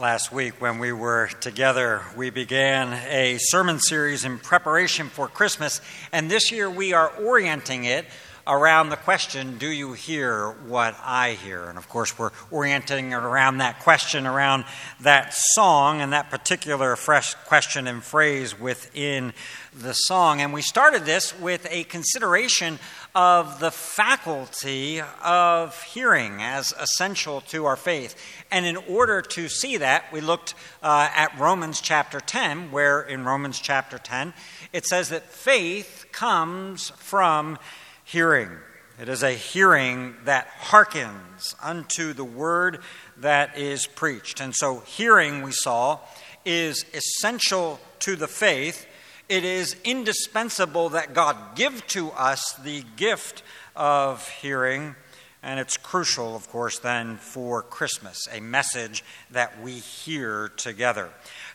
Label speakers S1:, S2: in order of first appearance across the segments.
S1: last week when we were together. We began a sermon series in preparation for Christmas, and this year we are orienting it around the question, Do you hear what I hear? And of course, we're orienting around that question, around that song, and that particular fresh question and phrase within the song. And we started this with a consideration of the faculty of hearing as essential to our faith. And in order to see that, we looked uh, at Romans chapter 10, where in Romans chapter 10, it says that faith comes from hearing. It is a hearing that hearkens unto the word that is preached. And so, hearing, we saw, is essential to the faith it is indispensable that God give to us the gift of hearing. And it's crucial, of course, then for Christmas, a message that we hear together.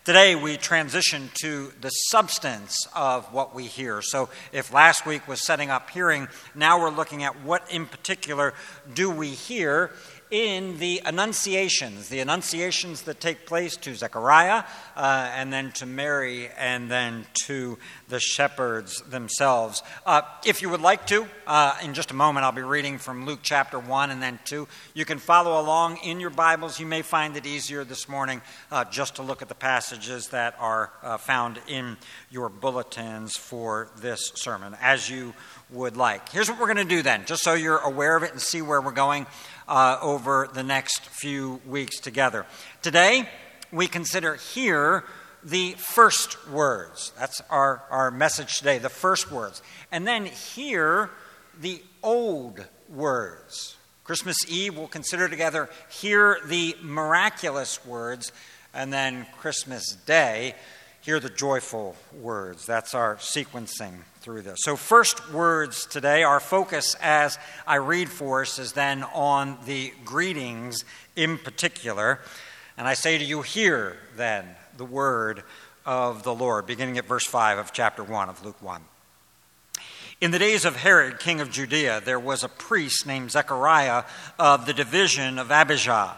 S1: Today, we transition to the substance of what we hear. So, if last week was setting up hearing, now we're looking at what in particular do we hear in the annunciations, the annunciations that take place to Zechariah, uh, and then to Mary, and then to the shepherds themselves. Uh, if you would like to, uh, in just a moment, I'll be reading from Luke chapter 1 and then 2. You can follow along in your Bibles. You may find it easier this morning uh, just to look at the passages that are uh, found in your bulletins for this sermon, as you would like. Here's what we're going to do then, just so you're aware of it and see where we're going uh, over the next few weeks together. Today, we consider here the first words. That's our, our message today, the first words. And then here, the old words. Christmas Eve, we'll consider together here the miraculous words, and then Christmas Day, hear the joyful words. That's our sequencing through this. So, first words today, our focus as I read for us is then on the greetings in particular. And I say to you, hear then the word of the Lord, beginning at verse 5 of chapter 1 of Luke 1. In the days of Herod, king of Judea, there was a priest named Zechariah of the division of Abijah.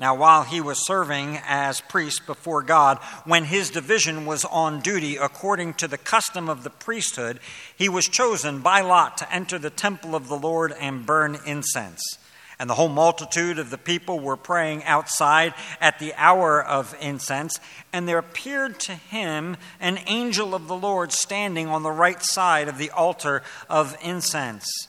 S1: Now, while he was serving as priest before God, when his division was on duty according to the custom of the priesthood, he was chosen by lot to enter the temple of the Lord and burn incense and the whole multitude of the people were praying outside at the hour of incense, and there appeared to him an angel of the Lord standing on the right side of the altar of incense.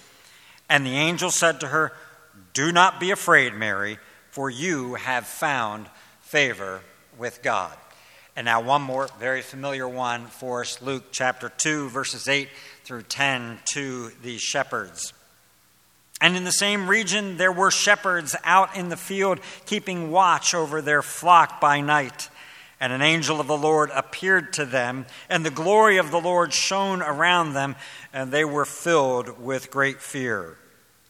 S1: And the angel said to her, Do not be afraid, Mary, for you have found favor with God. And now, one more very familiar one for us Luke chapter 2, verses 8 through 10 to the shepherds. And in the same region, there were shepherds out in the field, keeping watch over their flock by night. And an angel of the Lord appeared to them, and the glory of the Lord shone around them, and they were filled with great fear.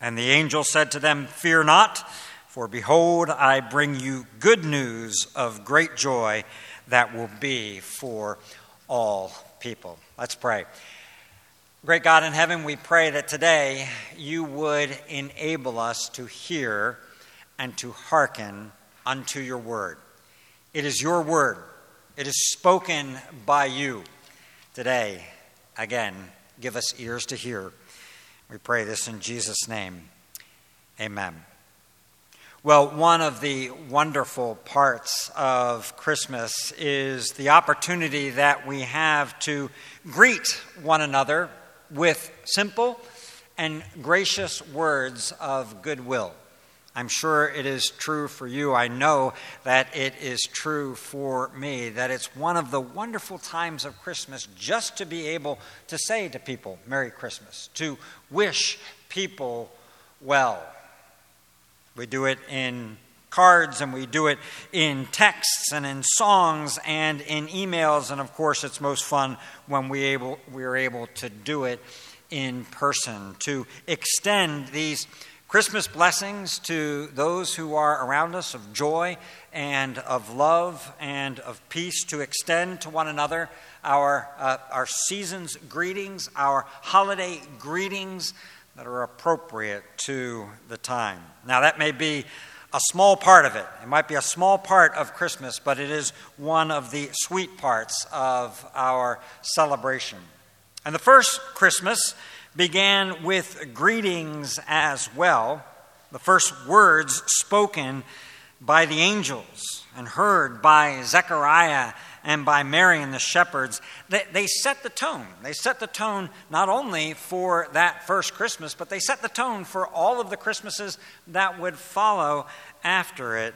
S1: And the angel said to them, Fear not, for behold, I bring you good news of great joy that will be for all people. Let's pray. Great God in heaven, we pray that today you would enable us to hear and to hearken unto your word. It is your word, it is spoken by you. Today, again, give us ears to hear. We pray this in Jesus' name. Amen. Well, one of the wonderful parts of Christmas is the opportunity that we have to greet one another with simple and gracious words of goodwill. I'm sure it is true for you. I know that it is true for me, that it's one of the wonderful times of Christmas just to be able to say to people, Merry Christmas, to wish people well. We do it in cards and we do it in texts and in songs and in emails. And of course, it's most fun when we, able, we are able to do it in person, to extend these Christmas blessings to those who are around us of joy and of love and of peace, to extend to one another our, uh, our season's greetings, our holiday greetings that are appropriate to the time. Now, that may be a small part of it. It might be a small part of Christmas, but it is one of the sweet parts of our celebration. And the first Christmas began with greetings as well. The first words spoken by the angels and heard by Zechariah and by Mary and the shepherds, they, they, set the tone. They set the tone not only for that first Christmas, but they set the tone for all of the Christmases that would follow after it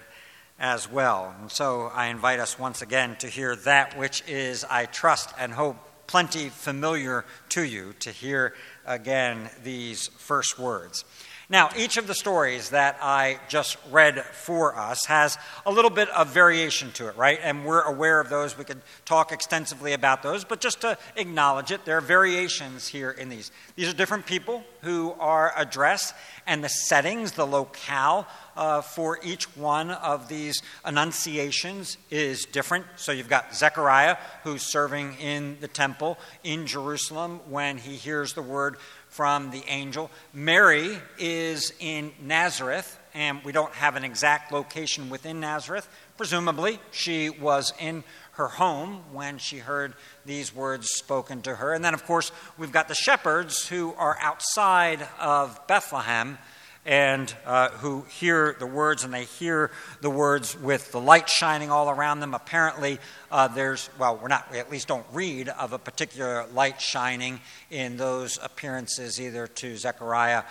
S1: as well. And so I invite us once again to hear that which is, I trust and hope, plenty familiar to you, to hear again these first words. Now, each of the stories that I just read for us has a little bit of variation to it, right? And we're aware of those. We could talk extensively about those, but just to acknowledge it, there are variations here in these. These are different people who are addressed, and the settings, the locale uh, for each one of these annunciations is different. So you've got Zechariah, who's serving in the temple in Jerusalem when he hears the word from the angel. Mary is in Nazareth, and we don't have an exact location within Nazareth. Presumably, she was in her home when she heard these words spoken to her. And then, of course, we've got the shepherds who are outside of Bethlehem and uh, who hear the words, and they hear the words with the light shining all around them. Apparently, uh, there's, well, we're not, we at least don't read of a particular light shining in those appearances, either to Zechariah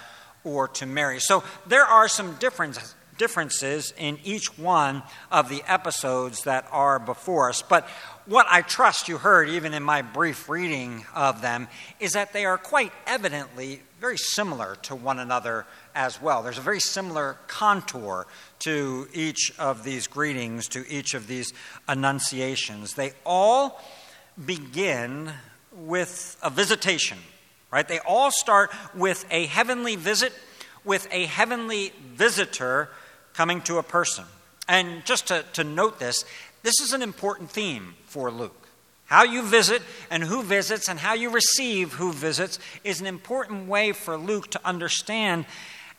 S1: or to Mary. So there are some differences differences in each one of the episodes that are before us. But what I trust you heard, even in my brief reading of them, is that they are quite evidently very similar to one another as well. There's a very similar contour to each of these greetings, to each of these annunciations. They all begin with a visitation, right? They all start with a heavenly visit, with a heavenly visitor coming to a person. And just to, to note this, this is an important theme for Luke. How you visit and who visits and how you receive who visits is an important way for Luke to understand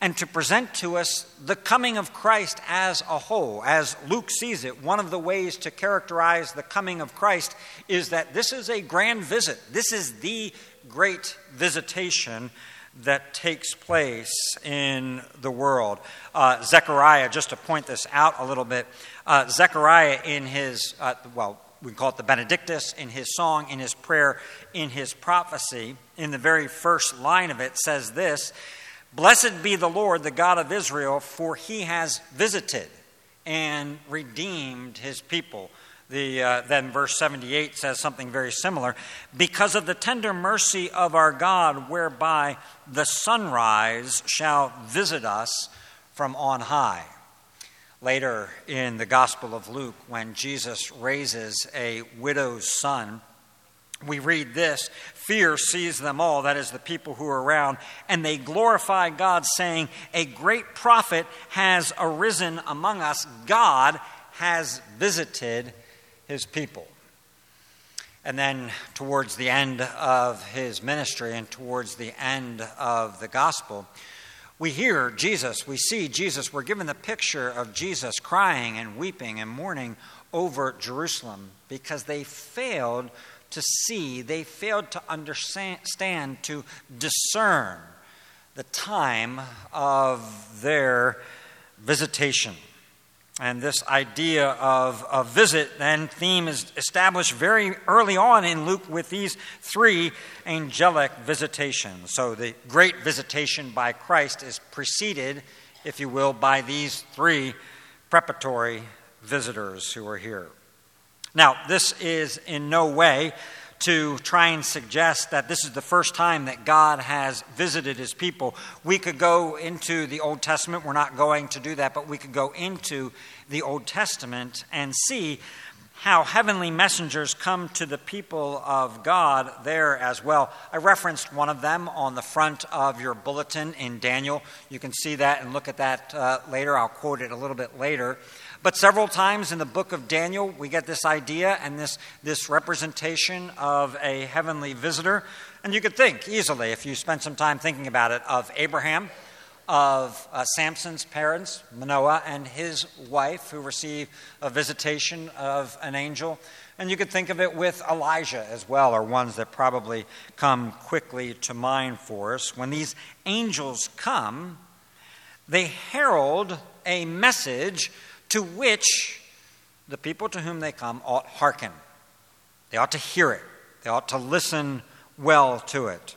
S1: and to present to us the coming of Christ as a whole. As Luke sees it, one of the ways to characterize the coming of Christ is that this is a grand visit. This is the great visitation that takes place in the world. Uh, Zechariah, just to point this out a little bit, uh, Zechariah in his, uh, well, we call it the Benedictus, in his song, in his prayer, in his prophecy, in the very first line of it says this Blessed be the Lord, the God of Israel, for he has visited and redeemed his people. The, uh, then verse 78 says something very similar. Because of the tender mercy of our God, whereby the sunrise shall visit us from on high. Later in the Gospel of Luke, when Jesus raises a widow's son, we read this Fear seized them all, that is, the people who are around, and they glorify God, saying, A great prophet has arisen among us. God has visited his people. And then, towards the end of his ministry and towards the end of the gospel, we hear Jesus, we see Jesus, we're given the picture of Jesus crying and weeping and mourning over Jerusalem because they failed to see, they failed to understand, to discern the time of their visitation. And this idea of a visit and theme is established very early on in Luke with these three angelic visitations. So the great visitation by Christ is preceded, if you will, by these three preparatory visitors who are here. Now, this is in no way to try and suggest that this is the first time that God has visited his people. We could go into the Old Testament. We're not going to do that, but we could go into the Old Testament and see how heavenly messengers come to the people of God there as well. I referenced one of them on the front of your bulletin in Daniel. You can see that and look at that uh, later. I'll quote it a little bit later. But several times in the book of Daniel, we get this idea and this, this representation of a heavenly visitor. And you could think easily, if you spend some time thinking about it, of Abraham, of uh, Samson's parents, Manoah, and his wife, who receive a visitation of an angel. And you could think of it with Elijah as well, or ones that probably come quickly to mind for us. When these angels come, they herald a message to which the people to whom they come ought hearken. They ought to hear it, they ought to listen well to it.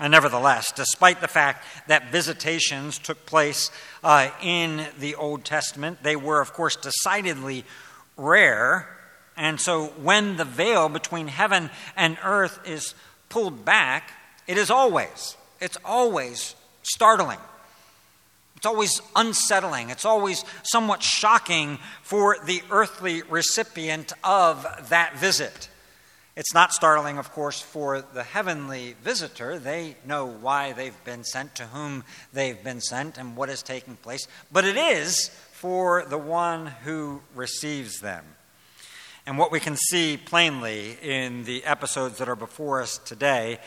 S1: And nevertheless, despite the fact that visitations took place uh, in the Old Testament, they were, of course, decidedly rare. And so when the veil between heaven and earth is pulled back, it is always, it's always startling. It's always unsettling. It's always somewhat shocking for the earthly recipient of that visit. It's not startling, of course, for the heavenly visitor. They know why they've been sent, to whom they've been sent, and what is taking place. But it is for the one who receives them. And what we can see plainly in the episodes that are before us today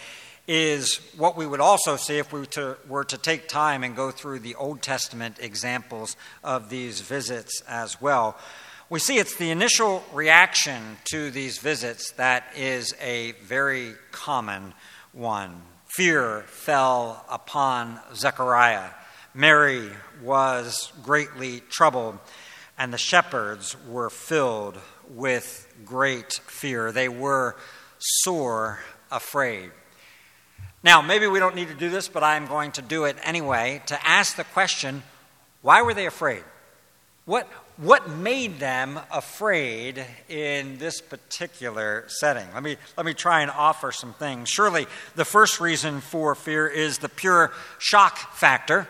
S1: is what we would also see if we to, were to take time and go through the Old Testament examples of these visits as well. We see it's the initial reaction to these visits that is a very common one. Fear fell upon Zechariah. Mary was greatly troubled, and the shepherds were filled with great fear. They were sore afraid. Now, maybe we don't need to do this, but I'm going to do it anyway to ask the question why were they afraid? What, what made them afraid in this particular setting? Let me, let me try and offer some things. Surely, the first reason for fear is the pure shock factor,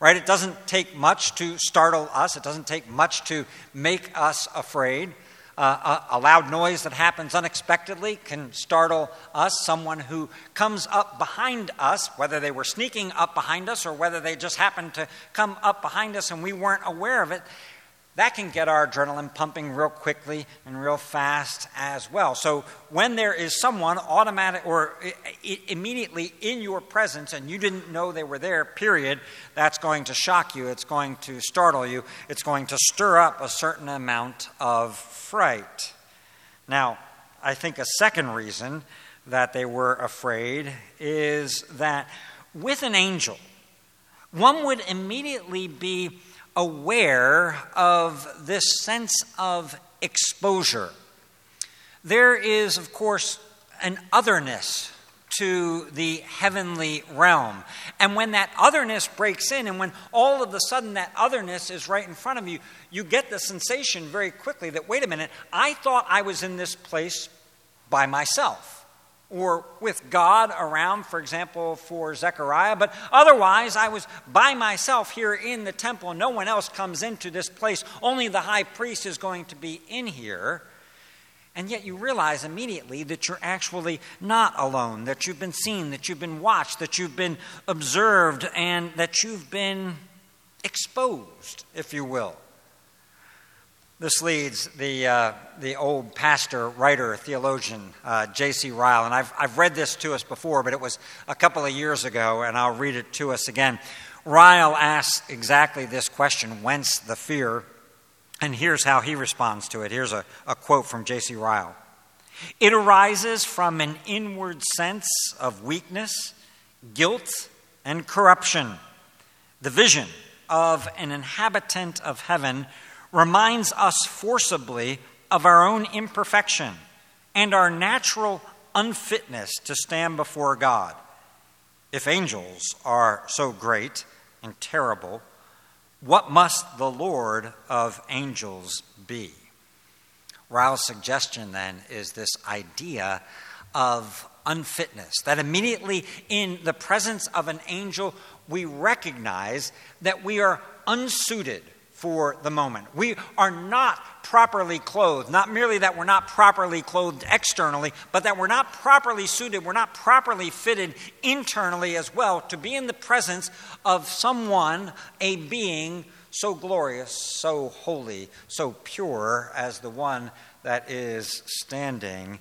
S1: right? It doesn't take much to startle us, it doesn't take much to make us afraid. Uh, a, a, loud noise that happens unexpectedly can startle us. Someone who comes up behind us, whether they were sneaking up behind us or whether they just happened to come up behind us and we weren't aware of it, that can get our adrenaline pumping real quickly and real fast as well. So when there is someone automatic or immediately in your presence and you didn't know they were there, period, that's going to shock you. It's going to startle you. It's going to stir up a certain amount of fright. Now, I think a second reason that they were afraid is that with an angel, one would immediately be aware of this sense of exposure. There is, of course, an otherness to the heavenly realm. And when that otherness breaks in, and when all of a sudden that otherness is right in front of you, you get the sensation very quickly that, wait a minute, I thought I was in this place by myself or with God around, for example, for Zechariah, but otherwise I was by myself here in the temple. No one else comes into this place. Only the high priest is going to be in here. And yet you realize immediately that you're actually not alone, that you've been seen, that you've been watched, that you've been observed, and that you've been exposed, if you will. This leads the, uh, the old pastor, writer, theologian, uh, J.C. Ryle. And I've, I've read this to us before, but it was a couple of years ago, and I'll read it to us again. Ryle asks exactly this question whence the fear? And here's how he responds to it. Here's a, a quote from J.C. Ryle It arises from an inward sense of weakness, guilt, and corruption. The vision of an inhabitant of heaven reminds us forcibly of our own imperfection and our natural unfitness to stand before God. If angels are so great and terrible, what must the Lord of angels be? Ryle's suggestion then is this idea of unfitness, that immediately in the presence of an angel, we recognize that we are unsuited for the moment. We are not properly clothed. Not merely that we're not properly clothed externally, but that we're not properly suited, we're not properly fitted internally as well to be in the presence of someone, a being so glorious, so holy, so pure as the one that is standing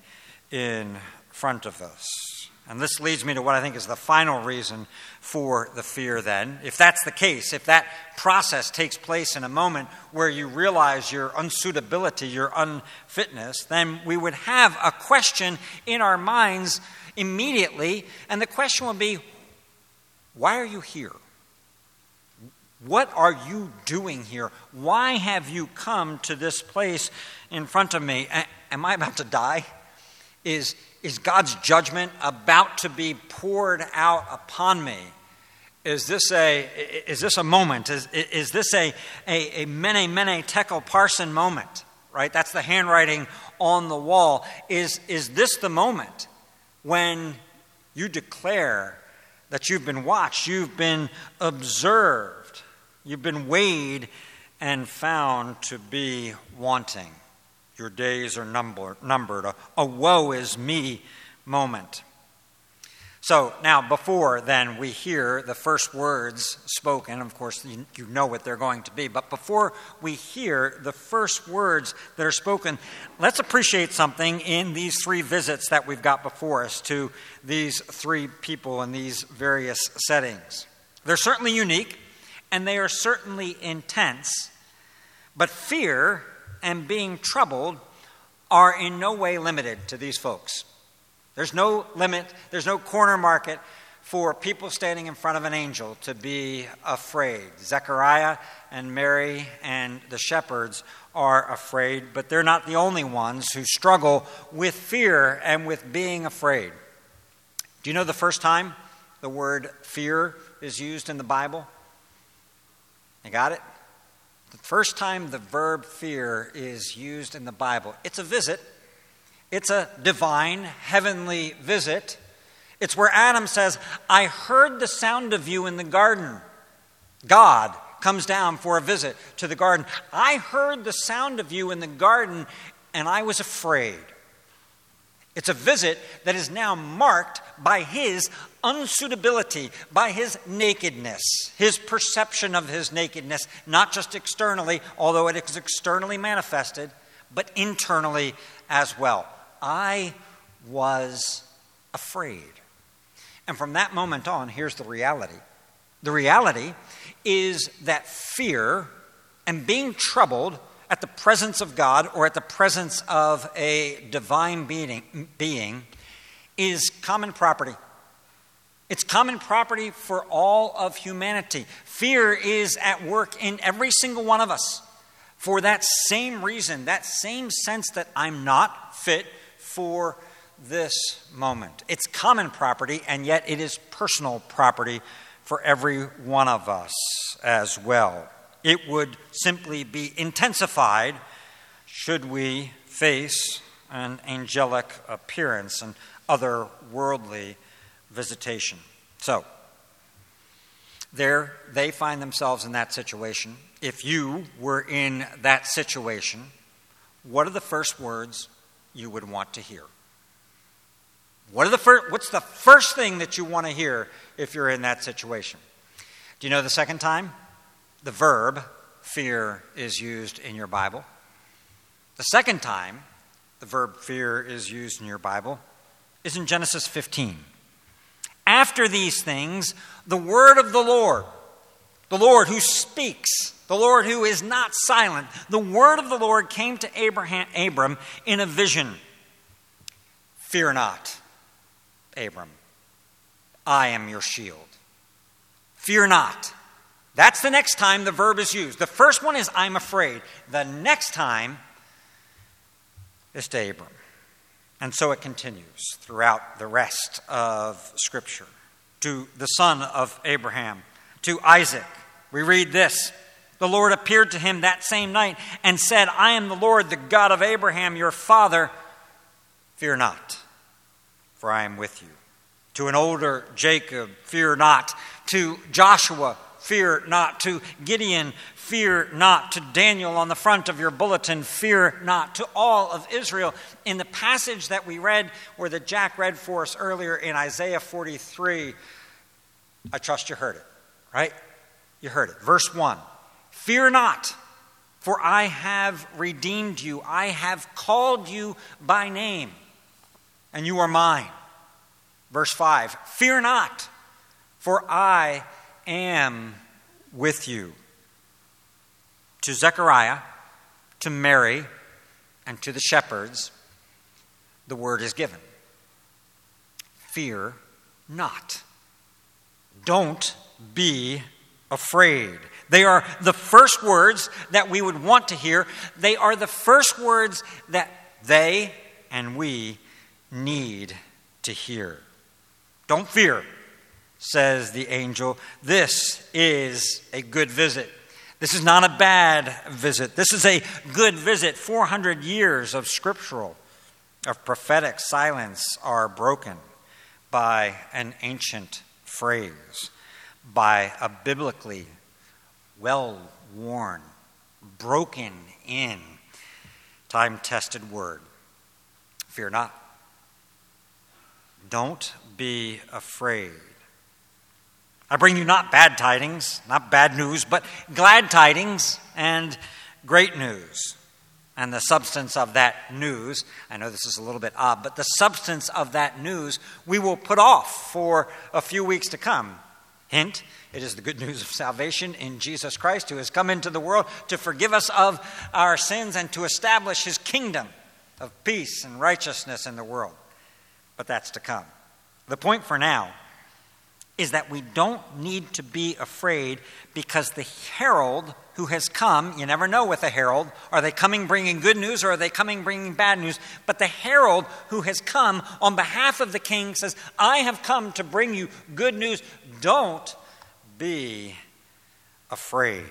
S1: in front of us. And this leads me to what I think is the final reason for the fear, then. If that's the case, if that process takes place in a moment where you realize your unsuitability, your unfitness, then we would have a question in our minds immediately. And the question would be why are you here? What are you doing here? Why have you come to this place in front of me? Am I about to die? Is is God's judgment about to be poured out upon me? Is this a, is this a moment? Is, is this a, a, a mene, mene, tekel, parson moment? Right? That's the handwriting on the wall. Is, is this the moment when you declare that you've been watched, you've been observed, you've been weighed and found to be wanting? Your days are number, numbered. A, a woe is me moment. So now, before then we hear the first words spoken, of course, you, you, know what they're going to be, but before we hear the first words that are spoken, let's appreciate something in these three visits that we've got before us to these three people in these various settings. They're certainly unique and they are certainly intense, but fear and being troubled are in no way limited to these folks. There's no limit, there's no corner market for people standing in front of an angel to be afraid. Zechariah and Mary and the shepherds are afraid, but they're not the only ones who struggle with fear and with being afraid. Do you know the first time the word fear is used in the Bible? You got it? The first time the verb fear is used in the Bible, it's a visit. It's a divine, heavenly visit. It's where Adam says, I heard the sound of you in the garden. God comes down for a visit to the garden. I heard the sound of you in the garden, and I was afraid. It's a visit that is now marked by his unsuitability, by his nakedness, his perception of his nakedness, not just externally, although it is externally manifested, but internally as well. I was afraid. And from that moment on, here's the reality the reality is that fear and being troubled at the presence of God or at the presence of a divine being, being is common property. It's common property for all of humanity. Fear is at work in every single one of us for that same reason, that same sense that I'm not fit for this moment. It's common property, and yet it is personal property for every one of us as well. It would simply be intensified should we face an angelic appearance and other worldly visitation. So, there they find themselves in that situation. If you were in that situation, what are the first words you would want to hear? What are the fir- what's the first thing that you want to hear if you're in that situation? Do you know the second time? The verb fear is used in your Bible. The second time the verb fear is used in your Bible is in Genesis 15. After these things, the word of the Lord, the Lord who speaks, the Lord who is not silent, the word of the Lord came to Abraham, Abram in a vision. Fear not, Abram. I am your shield. Fear not. That's the next time the verb is used. The first one is I'm afraid. The next time is to Abram. And so it continues throughout the rest of Scripture. To the son of Abraham, to Isaac, we read this The Lord appeared to him that same night and said, I am the Lord, the God of Abraham, your father. Fear not, for I am with you. To an older Jacob, fear not. To Joshua, fear not. To Gideon, fear not. To Daniel on the front of your bulletin, fear not. To all of Israel, in the passage that we read, or that Jack read for us earlier in Isaiah 43, I trust you heard it, right? You heard it. Verse 1 Fear not, for I have redeemed you. I have called you by name, and you are mine. Verse 5 Fear not, for I am with you. To Zechariah, to Mary, and to the shepherds, the word is given Fear not. Don't be afraid. They are the first words that we would want to hear. They are the first words that they and we need to hear. Don't fear, says the angel. This is a good visit. This is not a bad visit. This is a good visit. 400 years of scriptural, of prophetic silence are broken by an ancient phrase, by a biblically well worn, broken in, time tested word. Fear not. Don't be afraid. I bring you not bad tidings, not bad news, but glad tidings and great news. And the substance of that news, I know this is a little bit odd, but the substance of that news we will put off for a few weeks to come. Hint, it is the good news of salvation in Jesus Christ, who has come into the world to forgive us of our sins and to establish his kingdom of peace and righteousness in the world. But that's to come. The point for now is that we don't need to be afraid because the herald who has come, you never know with a herald, are they coming bringing good news or are they coming bringing bad news? But the herald who has come on behalf of the king says, I have come to bring you good news. Don't be afraid.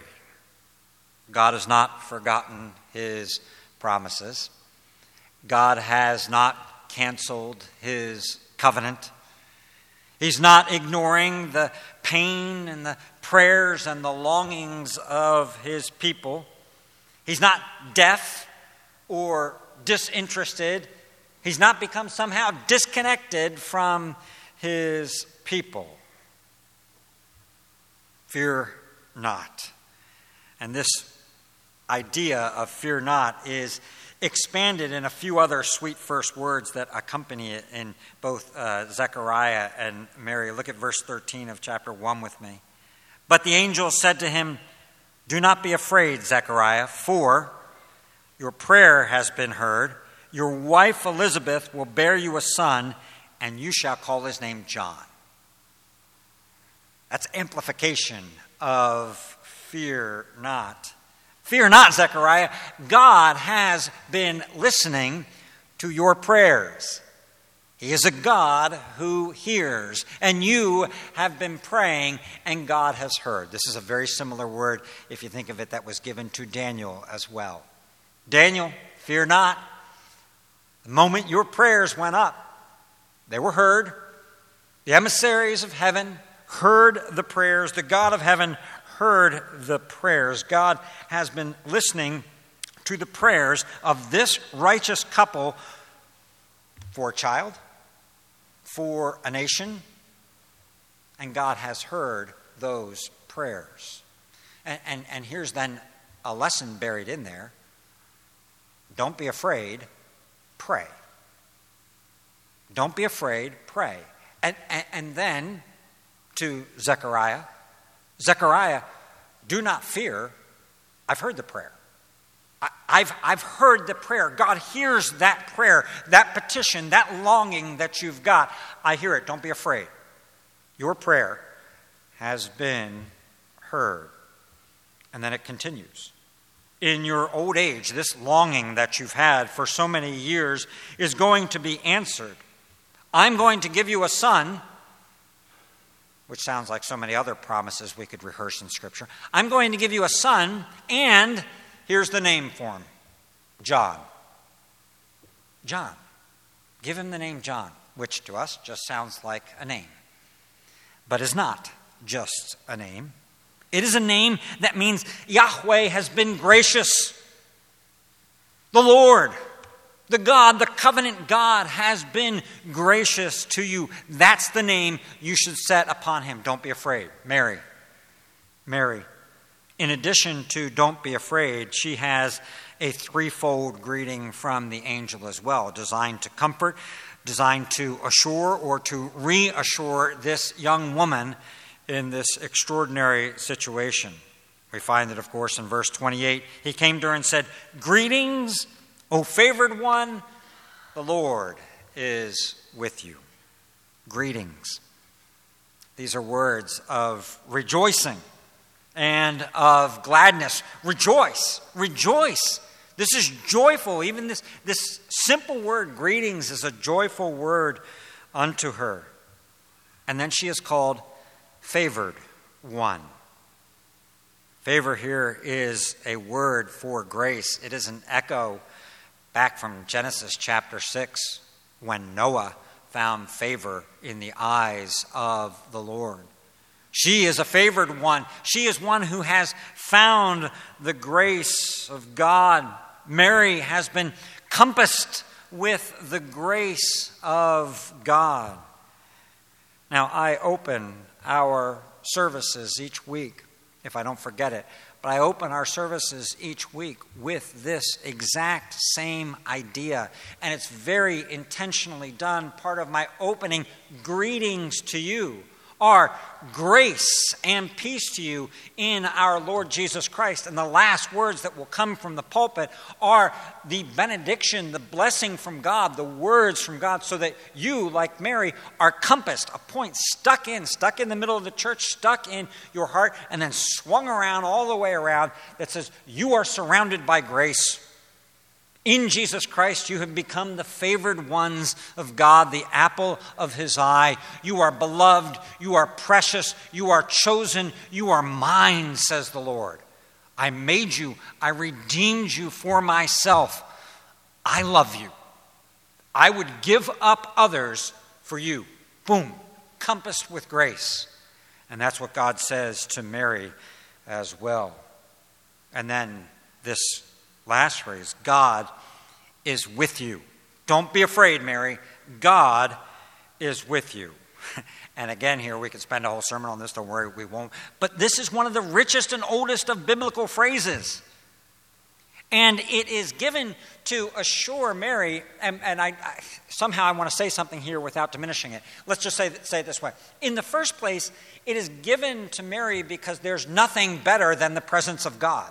S1: God has not forgotten his promises. God has not canceled his covenant. He's not ignoring the pain and the prayers and the longings of his people. He's not deaf or disinterested. He's not become somehow disconnected from his people. Fear not. And this idea of fear not is expanded in a few other sweet first words that accompany it in both uh, Zechariah and Mary. Look at verse 13 of chapter 1 with me. But the angel said to him, Do not be afraid, Zechariah, for your prayer has been heard. Your wife Elizabeth will bear you a son, and you shall call his name John. That's amplification of fear not. Fear not, Zechariah. God has been listening to your prayers. He is a God who hears, and you have been praying, and God has heard. This is a very similar word, if you think of it, that was given to Daniel as well. Daniel, fear not. The moment your prayers went up, they were heard. The emissaries of heaven heard the prayers. The God of heaven heard the prayers. God has been listening to the prayers of this righteous couple for a child, for a nation, and God has heard those prayers. And, and, and here's then a lesson buried in there don't be afraid, pray. Don't be afraid, pray. And, and, and then to Zechariah, Zechariah, do not fear. I've heard the prayer. I've, I've heard the prayer. God hears that prayer, that petition, that longing that you've got. I hear it. Don't be afraid. Your prayer has been heard. And then it continues. In your old age, this longing that you've had for so many years is going to be answered. I'm going to give you a son, which sounds like so many other promises we could rehearse in Scripture. I'm going to give you a son, and here's the name for him John. John. Give him the name John, which to us just sounds like a name, but is not just a name. It is a name that means Yahweh has been gracious. The Lord, the God, the covenant God, has been gracious to you. That's the name you should set upon him. Don't be afraid. Mary. Mary. In addition to don't be afraid, she has a threefold greeting from the angel as well, designed to comfort, designed to assure or to reassure this young woman in this extraordinary situation. We find that, of course, in verse 28, he came to her and said, Greetings, O favored one, the Lord is with you. Greetings. These are words of rejoicing and of gladness. Rejoice, rejoice. This is joyful. Even this, this simple word, greetings, is a joyful word unto her. And then she is called favored one. Favor here is a word for grace. It is an echo back from Genesis chapter 6 when Noah found favor in the eyes of the Lord. She is a favored one. She is one who has found the grace of God. Mary has been compassed with the grace of God. Now, I open our services each week, if I don't forget it. But I open our services each week with this exact same idea. And it's very intentionally done. Part of my opening greetings to you are grace and peace to you in our Lord Jesus Christ. And the last words that will come from the pulpit are the benediction, the blessing from God, the words from God, so that you, like Mary, are compassed, a point stuck in, stuck in the middle of the church, stuck in your heart, and then swung around all the way around that says, You are surrounded by grace. In Jesus Christ, you have become the favored ones of God, the apple of his eye. You are beloved, you are precious, you are chosen, you are mine, says the Lord. I made you, I redeemed you for myself. I love you. I would give up others for you. Boom, compassed with grace. And that's what God says to Mary as well. And then this Last phrase God is with you. Don't be afraid, Mary. God is with you. And again, here we could spend a whole sermon on this. Don't worry, we won't. But this is one of the richest and oldest of biblical phrases. And it is given to assure Mary, and, and I, I, somehow I want to say something here without diminishing it. Let's just say, say it this way. In the first place, it is given to Mary because there's nothing better than the presence of God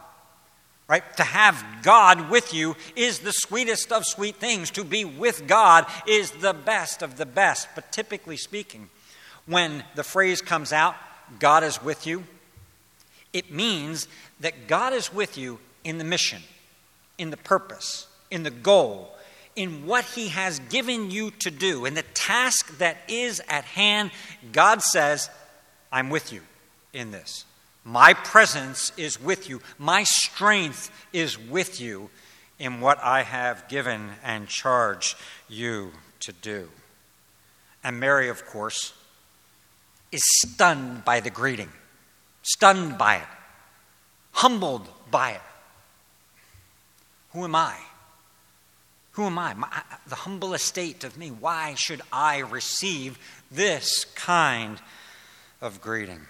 S1: right? To have God with you is the sweetest of sweet things. To be with God is the best of the best. But typically speaking, when the phrase comes out, God is with you, it means that God is with you in the mission, in the purpose, in the goal, in what He has given you to do, in the task that is at hand. God says, I'm with you in this. My presence is with you. My strength is with you in what I have given and charged you to do. And Mary, of course, is stunned by the greeting, stunned by it, humbled by it. Who am I? Who am I? My, the humble estate of me. Why should I receive this kind of greeting?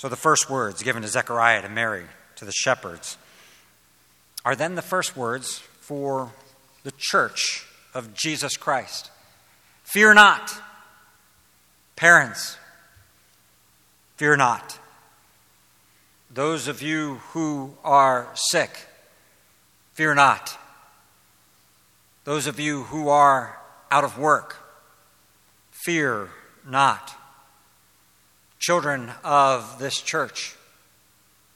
S1: So the first words given to Zechariah, to Mary, to the shepherds, are then the first words for the church of Jesus Christ. Fear not, parents, fear not. Those of you who are sick, fear not. Those of you who are out of work, fear not. Children of this church,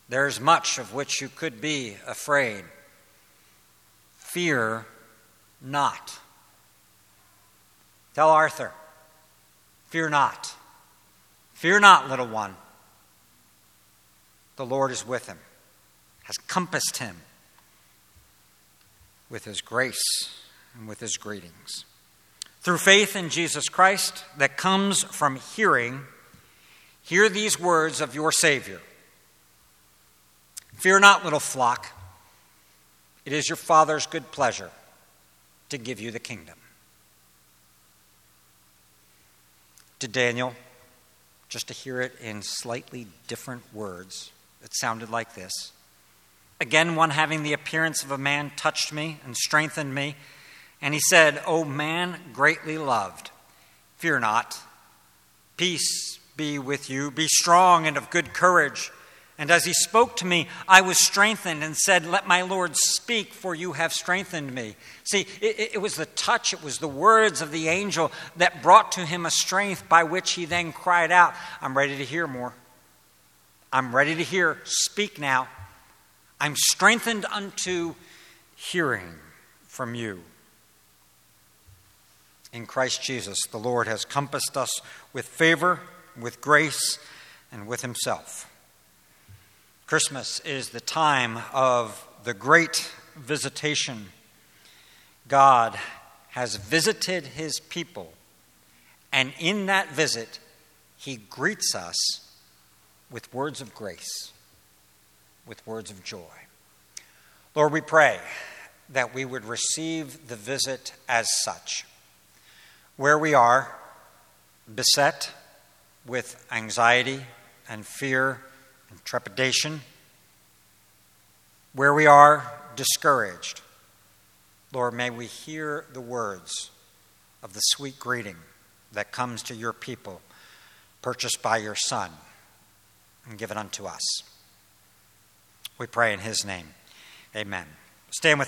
S1: there's much of which you could be afraid. Fear not. Tell Arthur, fear not. Fear not, little one. The Lord is with him, has compassed him with his grace and with his greetings. Through faith in Jesus Christ that comes from hearing, hear these words of your Savior Fear not, little flock, it is your Father's good pleasure to give you the kingdom. To Daniel, just to hear it in slightly different words, it sounded like this. Again, one having the appearance of a man touched me and strengthened me, and he said, O man greatly loved, fear not. Peace be with you. Be strong and of good courage. And as he spoke to me, I was strengthened and said, Let my Lord speak, for you have strengthened me. See, it, it, was the touch, it was the words of the angel that brought to him a strength by which he then cried out, I'm ready to hear more. I'm ready to hear. Speak now. I'm strengthened unto hearing from you. In Christ Jesus, the Lord has compassed us with favor, with grace, and with himself. Christmas is the time of the great visitation. God has visited his people, and in that visit, he greets us with words of grace, with words of joy. Lord, we pray that we would receive the visit as such. Where we are, beset with anxiety and fear and trepidation, where we are discouraged, Lord, may we hear the words of the sweet greeting that comes to your people, purchased by your Son, and given unto us. We pray in his name. Amen. Stand with